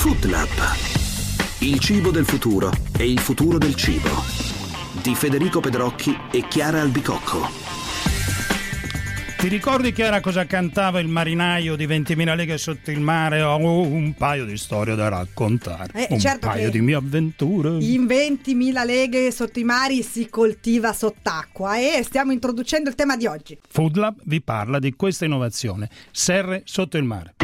Food Lab. Il cibo del futuro e il futuro del cibo. Di Federico Pedrocchi e Chiara Albicocco. Ti ricordi che era cosa cantava il marinaio di 20.000 leghe sotto il mare? Ho un paio di storie da raccontare. Eh, un certo paio di mie avventure. In 20.000 leghe sotto i mari si coltiva sott'acqua e stiamo introducendo il tema di oggi. Food Lab vi parla di questa innovazione. Serre sotto il mare.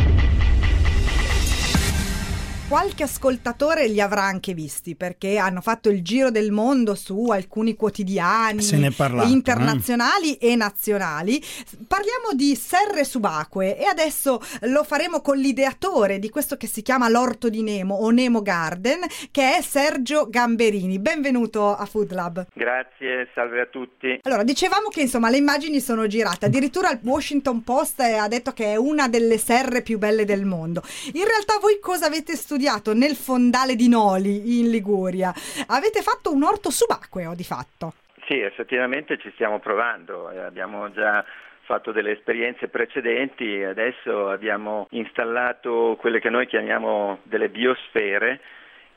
Qualche ascoltatore li avrà anche visti perché hanno fatto il giro del mondo su alcuni quotidiani Se ne è parlato, eh. internazionali e nazionali. Parliamo di serre subacquee e adesso lo faremo con l'ideatore di questo che si chiama l'Orto di Nemo o Nemo Garden, che è Sergio Gamberini. Benvenuto a Food Lab. Grazie, salve a tutti. Allora, dicevamo che insomma le immagini sono girate, addirittura il Washington Post eh, ha detto che è una delle serre più belle del mondo. In realtà voi cosa avete studiato nel fondale di Noli in Liguria? Avete fatto un orto subacqueo di fatto. Sì, effettivamente ci stiamo provando, eh, abbiamo già fatto delle esperienze precedenti, adesso abbiamo installato quelle che noi chiamiamo delle biosfere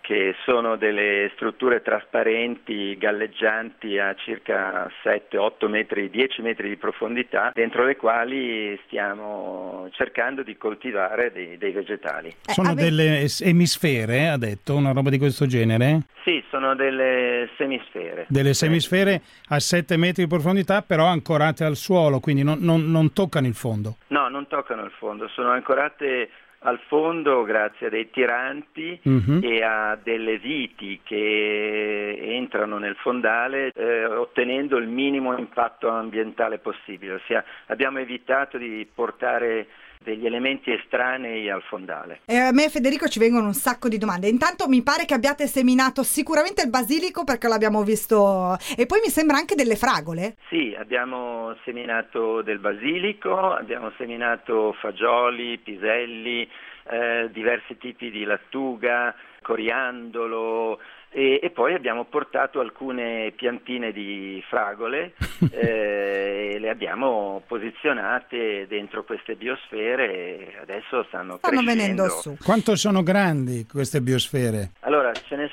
che sono delle strutture trasparenti, galleggianti a circa 7-8 metri, 10 metri di profondità, dentro le quali stiamo cercando di coltivare dei, dei vegetali. Eh, Sono ave- delle emisfere, ha detto, una roba di questo genere? Sì, sono delle semisfere. Delle semisfere a 7 metri di profondità, però ancorate al suolo, quindi non, non- non toccano il fondo. No, non toccano il fondo, sono ancorate al fondo grazie a dei tiranti Mhm. e a delle viti che entrano nel fondale eh, ottenendo il minimo impatto ambientale possibile, ossia abbiamo evitato di portare degli elementi estranei al fondale. E a me e Federico ci vengono un sacco di domande. Intanto mi pare che abbiate seminato sicuramente il basilico perché l'abbiamo visto e poi mi sembra anche delle fragole. Sì, abbiamo seminato del basilico, abbiamo seminato fagioli, piselli, eh, diversi tipi di lattuga, coriandolo e, e poi abbiamo portato alcune piantine di fragole eh, e le abbiamo posizionate dentro queste biosfere e adesso stanno, Stanno crescendo. venendo su. Quanto sono grandi queste biosfere?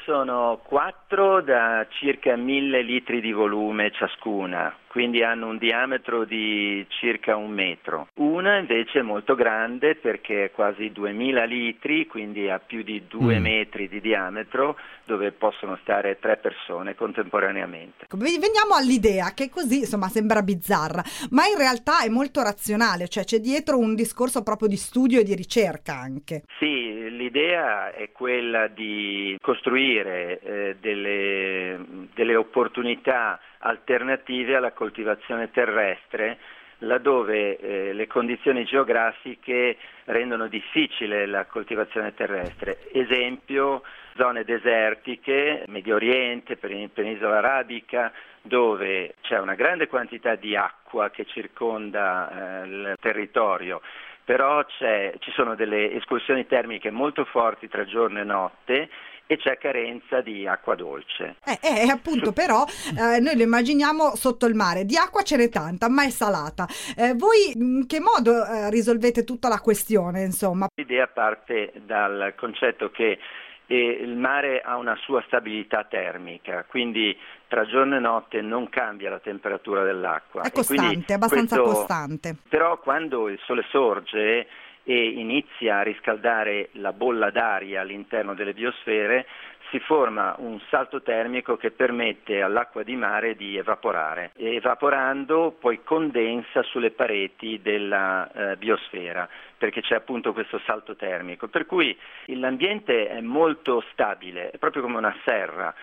Sono quattro da circa mille litri di volume ciascuna, quindi hanno un diametro di circa un metro. Una invece è molto grande perché è quasi 2000 litri, quindi ha più di due Mm. metri di diametro, dove possono stare tre persone contemporaneamente. Veniamo all'idea che così insomma sembra bizzarra, ma in realtà è molto razionale, cioè c'è dietro un discorso proprio di studio e di ricerca anche. Sì, l'idea è quella di costruire eh, delle, delle opportunità alternative alla coltivazione terrestre laddove eh, le condizioni geografiche rendono difficile la coltivazione terrestre. Esempio, zone desertiche, Medio Oriente, Pen- Penisola Arabica, dove c'è una grande quantità di acqua che circonda eh, il territorio, però ci sono delle escursioni termiche molto forti tra giorno e notte e c'è carenza di acqua dolce. Eh, eh, appunto, però eh, noi lo immaginiamo sotto il mare, di acqua ce n'è tanta, ma è salata. Eh, voi in che modo eh, risolvete tutta la questione, insomma? L'idea parte dal concetto che eh, il mare ha una sua stabilità termica, quindi tra giorno e notte non cambia la temperatura dell'acqua. È costante, è abbastanza questo- costante. Però quando il sole sorge e inizia a riscaldare la bolla d'aria all'interno delle biosfere, si forma un salto termico che permette all'acqua di mare di evaporare. Evaporando poi condensa sulle pareti della eh, biosfera perché c'è appunto questo salto termico. Per cui l'ambiente è molto stabile, è proprio come una serra.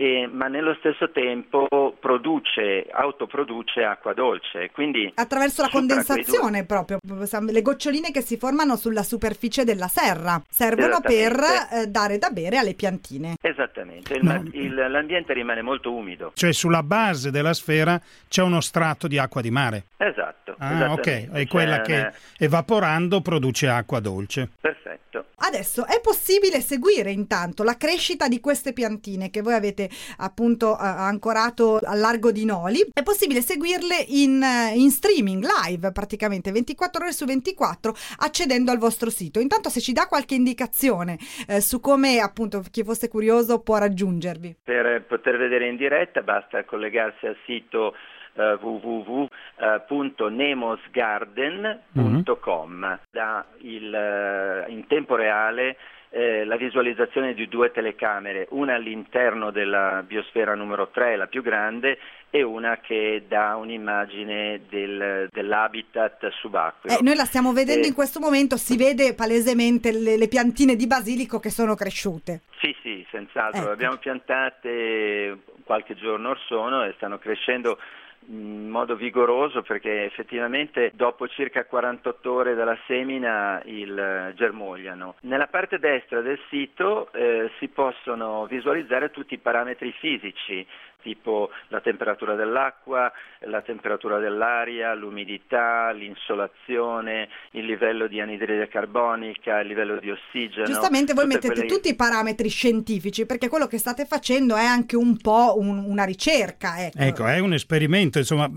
E- ma nello stesso tempo produce, autoproduce acqua dolce. Quindi Attraverso la condensazione proprio, le goccioline che si formano sulla superficie della serra servono per eh, dare da bere alle piantine. Esattamente, il Ma- ma- il- l'ambiente rimane molto umido. Cioè sulla base della sfera c'è uno strato di acqua di mare. Esatto. Ah, ok, è quella C'è che evaporando produce acqua dolce. Perfetto. Adesso è possibile seguire intanto la crescita di queste piantine che voi avete appunto eh, ancorato al largo di Noli. È possibile seguirle in, eh, in streaming live praticamente 24 ore su 24 accedendo al vostro sito. Intanto se ci dà qualche indicazione eh, su come appunto chi fosse curioso può raggiungervi. Per poter vedere in diretta basta collegarsi al sito uh, www.nemosgarden.com mm-hmm. da il, uh, in tempo reale eh, la visualizzazione di due telecamere, una all'interno della biosfera numero 3, la più grande, e una che dà un'immagine del, dell'habitat subacqueo. Eh, noi la stiamo vedendo eh, in questo momento, si vede palesemente le, le, piantine di basilico che sono cresciute. Sì, sì, senz'altro. Ecco. Le abbiamo piantate qualche giorno or sono e stanno crescendo in modo vigoroso perché effettivamente dopo circa 48 ore dalla semina il eh, germogliano. Nella parte destra del sito eh, si possono visualizzare tutti i parametri fisici tipo la temperatura dell'acqua, la temperatura dell'aria, l'umidità, l'insolazione, il livello di anidride carbonica, il livello di ossigeno. Giustamente voi mettete quelle... tutti i parametri scientifici perché quello che state facendo è anche un po' un, una ricerca. Ecco. ecco, è un esperimento. Insomma,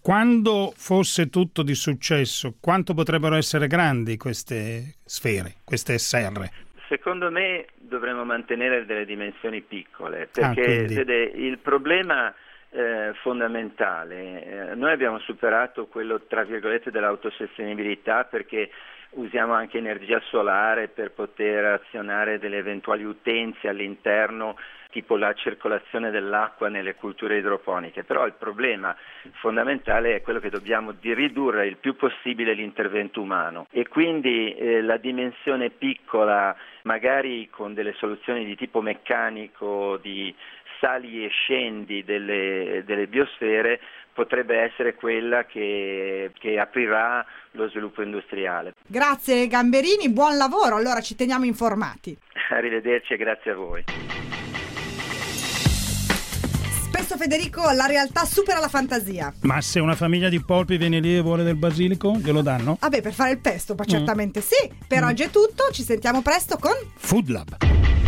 quando fosse tutto di successo, quanto potrebbero essere grandi queste sfere, queste serre? Secondo me dovremmo mantenere delle dimensioni piccole, ah, perché ah, vede, il problema eh, fondamentale, eh, noi abbiamo superato quello tra virgolette dell'autosostenibilità perché usiamo anche energia solare per poter azionare delle eventuali utenze all'interno tipo la circolazione dell'acqua nelle culture idroponiche, però il problema fondamentale è quello che dobbiamo di ridurre il più possibile l'intervento umano. E quindi eh, la dimensione piccola, magari con delle soluzioni di tipo meccanico, di sali e scendi delle, delle biosfere, potrebbe essere quella che, che, aprirà lo sviluppo industriale. Grazie Gamberini, buon lavoro, allora ci teniamo informati. Arrivederci e grazie a voi. Federico, la realtà supera la fantasia. Ma se una famiglia di polpi viene lì e vuole del basilico, glielo danno? Vabbè, per fare il pesto, ma certamente mm. sì. Per mm. oggi è tutto, ci sentiamo presto con Food Lab.